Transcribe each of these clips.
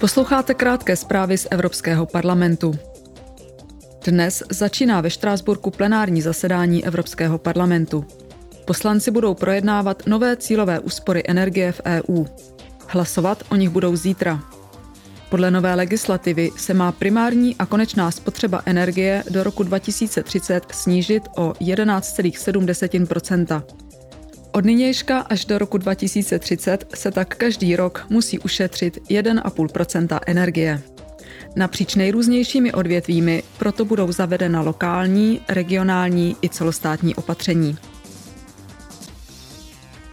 Posloucháte krátké zprávy z Evropského parlamentu. Dnes začíná ve Štrásburku plenární zasedání Evropského parlamentu. Poslanci budou projednávat nové cílové úspory energie v EU. Hlasovat o nich budou zítra. Podle nové legislativy se má primární a konečná spotřeba energie do roku 2030 snížit o 11,7 od nynějška až do roku 2030 se tak každý rok musí ušetřit 1,5% energie. Napříč nejrůznějšími odvětvími proto budou zavedena lokální, regionální i celostátní opatření.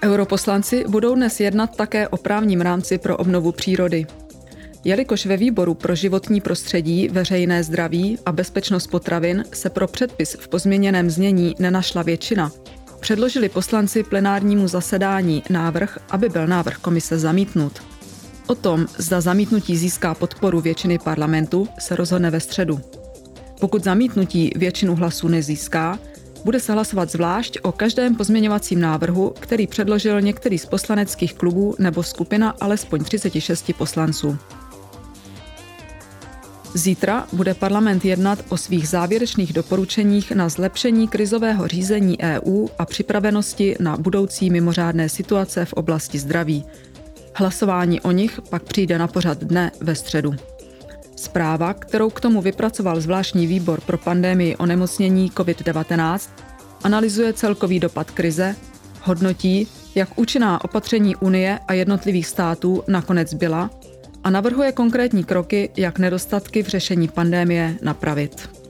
Europoslanci budou dnes jednat také o právním rámci pro obnovu přírody. Jelikož ve výboru pro životní prostředí, veřejné zdraví a bezpečnost potravin se pro předpis v pozměněném znění nenašla většina, předložili poslanci plenárnímu zasedání návrh, aby byl návrh komise zamítnut. O tom, zda zamítnutí získá podporu většiny parlamentu, se rozhodne ve středu. Pokud zamítnutí většinu hlasů nezíská, bude se hlasovat zvlášť o každém pozměňovacím návrhu, který předložil některý z poslaneckých klubů nebo skupina alespoň 36 poslanců. Zítra bude parlament jednat o svých závěrečných doporučeních na zlepšení krizového řízení EU a připravenosti na budoucí mimořádné situace v oblasti zdraví. Hlasování o nich pak přijde na pořad dne ve středu. Zpráva, kterou k tomu vypracoval zvláštní výbor pro pandemii onemocnění COVID-19, analyzuje celkový dopad krize, hodnotí, jak účinná opatření Unie a jednotlivých států nakonec byla a navrhuje konkrétní kroky, jak nedostatky v řešení pandémie napravit.